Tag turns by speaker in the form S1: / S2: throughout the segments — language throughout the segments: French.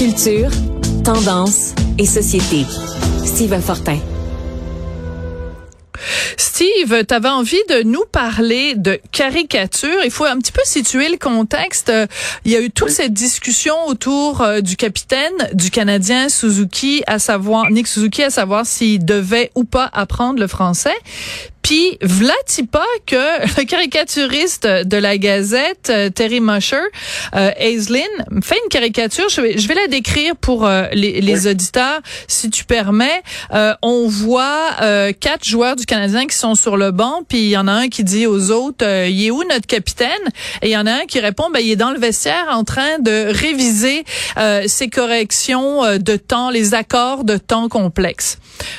S1: Culture, tendance et société. Steve Fortin.
S2: Steve, tu avais envie de nous parler de caricature. Il faut un petit peu situer le contexte. Il y a eu toute cette discussion autour euh, du capitaine du Canadien Suzuki, à savoir Nick Suzuki, à savoir s'il devait ou pas apprendre le français. Puis Vlatipa que le caricaturiste de la Gazette, euh, Terry Musher, euh, Aislinn, fait une caricature. Je vais, je vais la décrire pour euh, les, les auditeurs, si tu permets. Euh, on voit euh, quatre joueurs du Canadien qui sont sur le banc, puis il y en a un qui dit aux autres, il est où notre capitaine Et il y en a un qui répond, ben il est dans le vestiaire en train de réviser ses corrections de temps, les accords de temps complexes.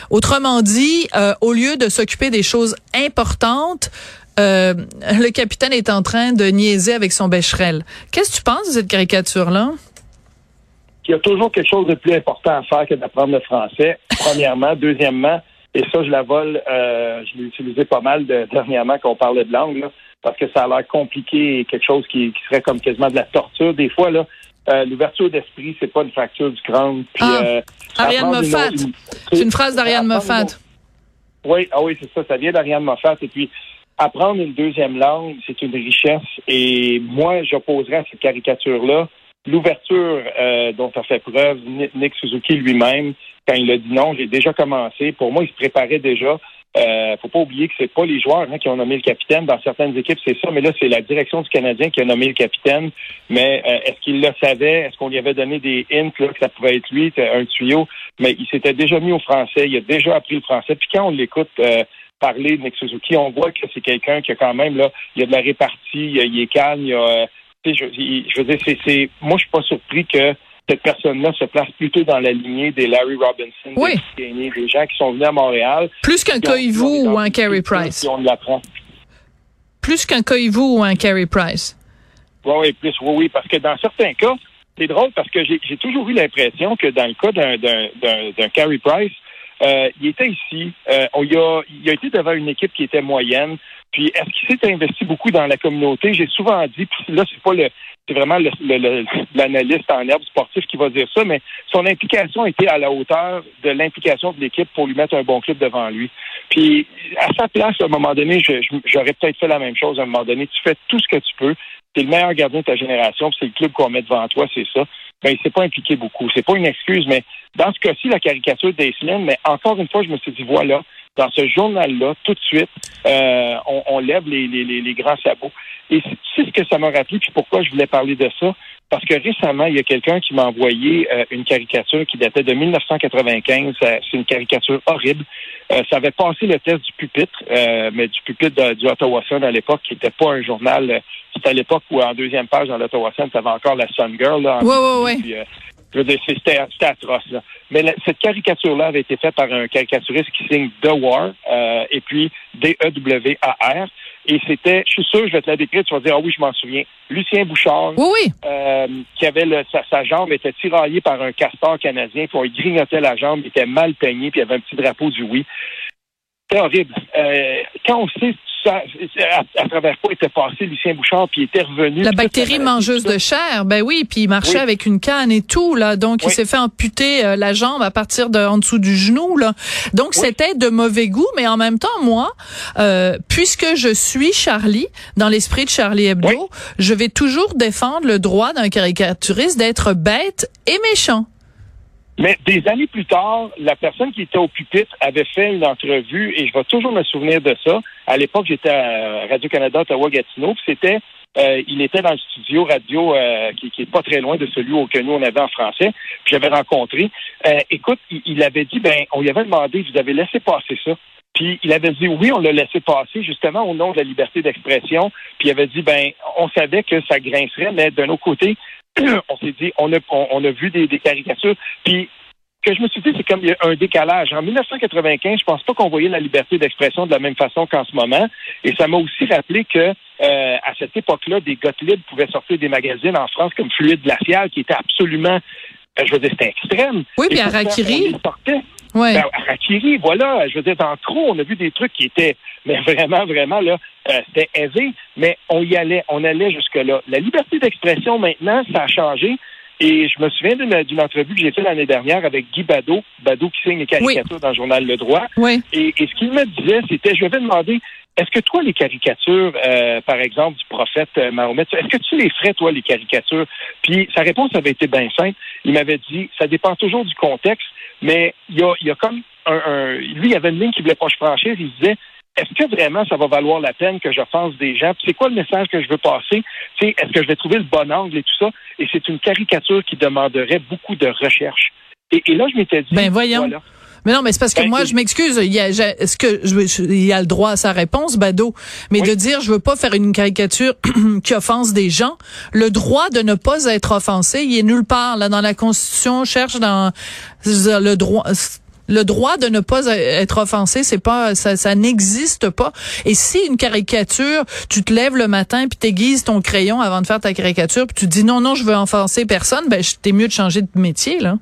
S2: Autrement dit, au lieu de s'occuper des choses importante, euh, le capitaine est en train de niaiser avec son bécherel. Qu'est-ce que tu penses de cette caricature-là?
S3: Il y a toujours quelque chose de plus important à faire que d'apprendre le français, premièrement. Deuxièmement, et ça, je la vole, euh, je l'ai utilisé pas mal dernièrement quand on parlait de langue, parce que ça a l'air compliqué et quelque chose qui, serait comme quasiment de la torture. Des fois, là, euh, l'ouverture d'esprit, c'est pas une fracture du crâne.
S2: ah, Ariane Moffat. C'est une phrase d'Ariane Moffat.
S3: Oui, ah oui, c'est ça. Ça vient d'Ariane Moffat. Et puis, apprendre une deuxième langue, c'est une richesse. Et moi, j'opposerais à cette caricature-là l'ouverture euh, dont a fait preuve Nick Suzuki lui-même quand il a dit non. J'ai déjà commencé. Pour moi, il se préparait déjà. Euh, faut pas oublier que c'est pas les joueurs hein, qui ont nommé le capitaine. Dans certaines équipes, c'est ça, mais là, c'est la direction du Canadien qui a nommé le capitaine. Mais euh, est-ce qu'il le savait? Est-ce qu'on lui avait donné des hints là, que ça pouvait être lui, un tuyau? Mais il s'était déjà mis au français, il a déjà appris le français. Puis quand on l'écoute euh, parler de Nick Suzuki, on voit que c'est quelqu'un qui a quand même là, il a de la répartie, il, est calme, il a euh, je, je veux dire, c'est, moi je suis pas surpris que cette personne-là se place plutôt dans la lignée des Larry Robinson, des, gens qui sont venus à Montréal.
S2: Plus qu'un Koivu ou un Carey Price. Plus qu'un Koivu ou un Carey Price.
S3: Oui, oui, plus, oui, oui, parce que dans certains cas, c'est drôle parce que j'ai toujours eu l'impression que dans le cas d'un Carey Price, euh, il était ici, euh, on y a, il a été devant une équipe qui était moyenne. Puis est-ce qu'il s'est investi beaucoup dans la communauté? J'ai souvent dit, puis là, c'est pas le c'est vraiment l'analyste en herbe sportif qui va dire ça, mais son implication était à la hauteur de l'implication de l'équipe pour lui mettre un bon club devant lui. Puis, à sa place, à un moment donné, j'aurais peut-être fait la même chose à un moment donné. Tu fais tout ce que tu peux. Tu es le meilleur gardien de ta génération, c'est le club qu'on met devant toi, c'est ça. Ben, il s'est pas impliqué beaucoup. C'est pas une excuse, mais dans ce cas-ci, la caricature des semaines, mais encore une fois, je me suis dit, voilà, dans ce journal-là, tout de suite, euh, on, lève les, les, les, grands sabots. Et c'est ce que ça m'a rappelé, puis pourquoi je voulais parler de ça. Parce que récemment, il y a quelqu'un qui m'a envoyé euh, une caricature qui datait de 1995. C'est une caricature horrible. Euh, ça avait passé le test du pupitre, mais du pupitre du Ottawa Sun à l'époque, qui n'était pas un journal. C'était à l'époque où en deuxième page dans l'Ottawa Sun, tu avais encore la Sun Girl. Là,
S2: oui, oui, oui.
S3: C'était atroce. Là. Mais cette caricature-là avait été faite par un caricaturiste qui signe The War, euh, et puis D-E-W-A-R. Et c'était, je suis sûr, je vais te la décrire, tu vas dire, ah oui, je m'en souviens. Lucien Bouchard,
S2: oui, oui.
S3: Euh, qui avait le, sa, jambe était tiraillée par un castor canadien, puis on lui grignotait la jambe, il était mal peigné, puis il y avait un petit drapeau du oui. C'était horrible. Euh, quand on sait à, travers quoi était passé Lucien Bouchard, puis il était revenu.
S2: La bactérie mangeuse de chair, ben oui, puis il marchait avec une canne et tout là, donc il s'est fait amputer euh, la jambe à partir de en dessous du genou là. Donc c'était de mauvais goût, mais en même temps moi, euh, puisque je suis Charlie dans l'esprit de Charlie Hebdo, je vais toujours défendre le droit d'un caricaturiste d'être bête et méchant.
S3: Mais des années plus tard, la personne qui était au pupitre avait fait une entrevue, et je vais toujours me souvenir de ça. À l'époque, j'étais à Radio-Canada, Ottawa-Gatineau, c'était euh, il était dans le studio radio euh, qui, qui est pas très loin de celui que nous on avait en français. Puis j'avais rencontré. Euh, écoute, il, avait dit ben on lui avait demandé, vous avez laissé passer ça. Puis il avait dit oui, on l'a laissé passer justement au nom de la liberté d'expression. Puis il avait dit ben on savait que ça grincerait, mais d'un autre côté, on s'est dit, on a, on, a vu des, caricatures. Puis, que je me suis dit, c'est comme il y a un décalage. En 1995, je pense pas qu'on voyait la liberté d'expression de la même façon qu'en ce moment. Et ça m'a aussi rappelé que euh, à cette époque-là, des Gottlieb pouvaient sortir des magazines en France comme Fluide glacial, qui était absolument, euh, je veux dire, c'était extrême.
S2: Oui, puis Arakiri.
S3: Ouais. Ben, Arakiri, voilà, je veux dire, en trop, on a vu des trucs qui étaient, mais vraiment, vraiment, là, euh, c'était aisé, mais on y allait, on allait jusque-là. La liberté d'expression, maintenant, ça a changé. Et je me souviens d'une entrevue que j'ai faite l'année dernière avec Guy Badeau, Badeau qui signe les caricatures dans le journal Le Droit.
S2: Oui.
S3: Et, ce qu'il me disait, c'était, je lui avais demandé, est-ce que toi, les caricatures, euh, par exemple, du prophète euh, Mahomet, est-ce que tu les ferais, toi, les caricatures? Puis sa réponse avait été bien simple. Il m'avait dit, ça dépend toujours du contexte, mais il y a, il y a comme un, un, Lui, il y avait une ligne qu'il voulait pas franchir. Il disait, est-ce que vraiment ça va valoir la peine que j'offense des gens? C'est quoi le message que je veux passer? Est-ce que je vais trouver le bon angle et tout ça? Et c'est une caricature qui demanderait beaucoup de recherche. Et, là, je m'étais dit.
S2: Ben voyons. Mais non, mais c'est parce que ben, moi, je m'excuse. Il y a, est-ce que je, il y a le droit à sa réponse, Bado, mais de dire je veux pas faire une caricature qui offense des gens, le droit de ne pas être offensé, il est nulle part là dans la Constitution. cherche dans le droit le droit de ne pas être offensé, c'est pas ça, ça n'existe pas. Et si une caricature, tu te lèves le matin puis t'aiguises ton crayon avant de faire ta caricature, puis tu dis non non, je veux offenser personne, ben t'es mieux de changer de métier là.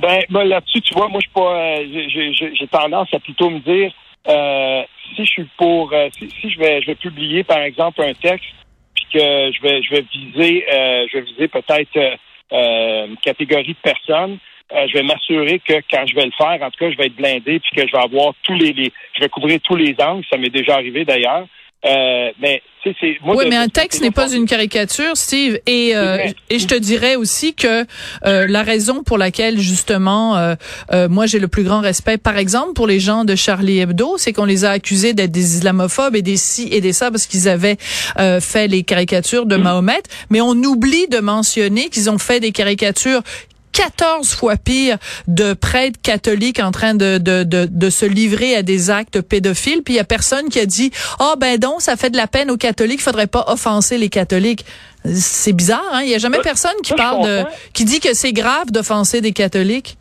S3: Ben, ben là-dessus, tu vois, moi je pas, euh, j'ai tendance à plutôt me dire euh, si je suis pour, euh, si, je vais, je vais publier par exemple un texte puis que je vais, je vais viser, je vais viser peut-être une catégorie de personnes. Euh, je vais m'assurer que quand je vais le faire, en tout cas, je vais être blindé puis que je vais avoir tous les, je vais couvrir tous les angles. Ça m'est déjà arrivé d'ailleurs. Euh, mais c'est
S2: oui, mais un texte n'est pas une caricature, Steve. Et euh, et je te dirais aussi que euh, la raison pour laquelle justement, euh, moi j'ai le plus grand respect, par exemple pour les gens de Charlie Hebdo, c'est qu'on les a accusés d'être des islamophobes et des ci et des ça parce qu'ils avaient fait les caricatures de mm. Mahomet. Mais on oublie de mentionner qu'ils ont fait des caricatures 14 fois pire de prêtres catholiques en train de, de, de, de se livrer à des actes pédophiles. Puis il y a personne qui a dit, oh, ben donc, ça fait de la peine aux catholiques, il faudrait pas offenser les catholiques. C'est bizarre, hein? Il y a jamais personne qui parle de, qui dit que c'est grave d'offenser des catholiques.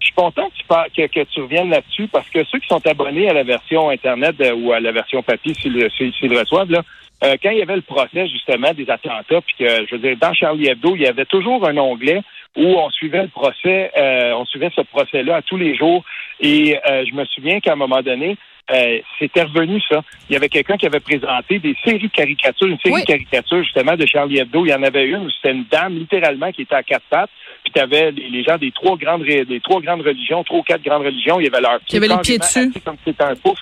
S3: Je suis content que tu, que, tu reviennes là-dessus parce que ceux qui sont abonnés à la version Internet euh, ou à la version papier s'ils le reçoivent, là, euh, quand il y avait le procès justement des attentats, puis que je veux dire, dans Charlie Hebdo, il y avait toujours un onglet où on suivait le procès, euh, on suivait ce procès-là à tous les jours. Et euh, je me souviens qu'à un moment donné, euh, c'était revenu ça. Il y avait quelqu'un qui avait présenté des séries de caricatures, une série de caricatures justement de Charlie Hebdo. Il y en avait une où c'était une dame littéralement qui était à quatre pattes. Puis tu avais les, gens des trois grandes des trois grandes religions, trois ou quatre grandes religions. Il y avait leurs
S2: pieds. Il y avait les pieds dessus.
S3: Comme c'était un pouf.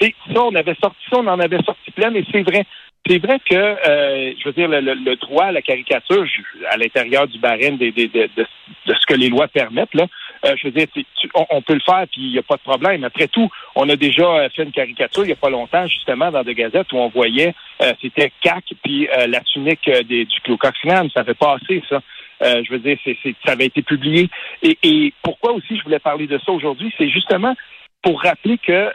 S3: Et ça, on avait sorti ça, on en avait sorti plein, mais c'est vrai. C'est vrai que, euh, je veux dire, le, droit à la caricature, à l'intérieur du barème de, ce que les lois permettent, là, euh, je veux dire, on, peut le faire, puis il n'y a pas de problème. Après tout, on a déjà euh, fait une caricature il n'y a pas longtemps, justement, dans des gazettes où on voyait, c'était CAC, puis la tunique des, du Clos Ça fait passer, ça. je veux dire, c'est, ça avait été publié. Et, et pourquoi aussi je voulais parler de ça aujourd'hui, c'est justement pour rappeler que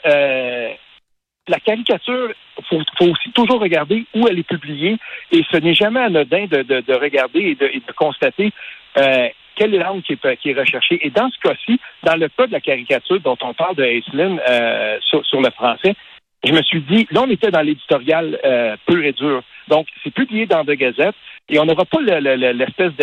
S3: la caricature, faut, faut aussi toujours regarder où elle est publiée et ce n'est jamais anodin de, de, de regarder et de, et de constater euh, quelle est l'angle qui est, qui est recherchée. Et dans ce cas-ci, dans le cas de la caricature dont on parle de Aislinn euh, sur, sur, le français, je me suis dit, là, on était dans l'éditorial euh, pur et dur. Donc, c'est publié dans deux gazettes et on n'aura pas l'espèce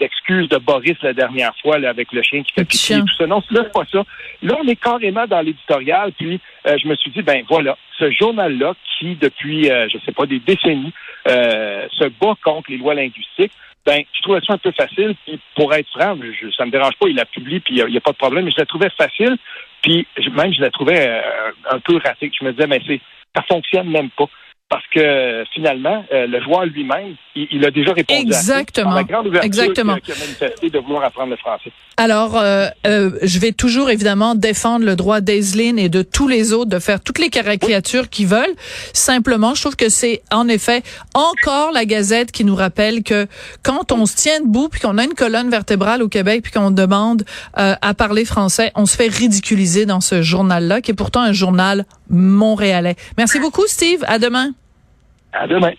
S3: d'excuse de, Boris la dernière fois là, avec le chien qui fait pipi et tout ça. Non, là, c'est pas ça. Là, on est carrément dans l'éditorial. Puis, euh, je me suis dit, ben voilà, ce journal-là qui, depuis, euh, je sais pas, des décennies, euh, se bat contre les lois linguistiques, ben, je trouvais ça un peu facile. Puis, pour être franc, je, ça me dérange pas, il la publie, puis il n'y a, pas de problème. Mais je la trouvais facile. Puis, même, je la trouvais euh, un peu ratée. Je me disais, mais c'est, ça fonctionne même pas parce que finalement, euh, le joueur lui-même, il, a déjà répondu
S2: Exactement.
S3: à ça. La grande ouverture
S2: Exactement.
S3: Qui a, manifesté de vouloir apprendre le français.
S2: Alors, euh, euh, je vais toujours évidemment défendre le droit d'Aislinn et de tous les autres de faire toutes les caricatures qu'ils veulent. Simplement, je trouve que c'est en effet encore la Gazette qui nous rappelle que quand on se tient debout puis qu'on a une colonne vertébrale au Québec puis qu'on demande à parler français, on se fait ridiculiser dans ce journal-là qui est pourtant un journal montréalais. Merci beaucoup, Steve. À demain.
S3: À demain.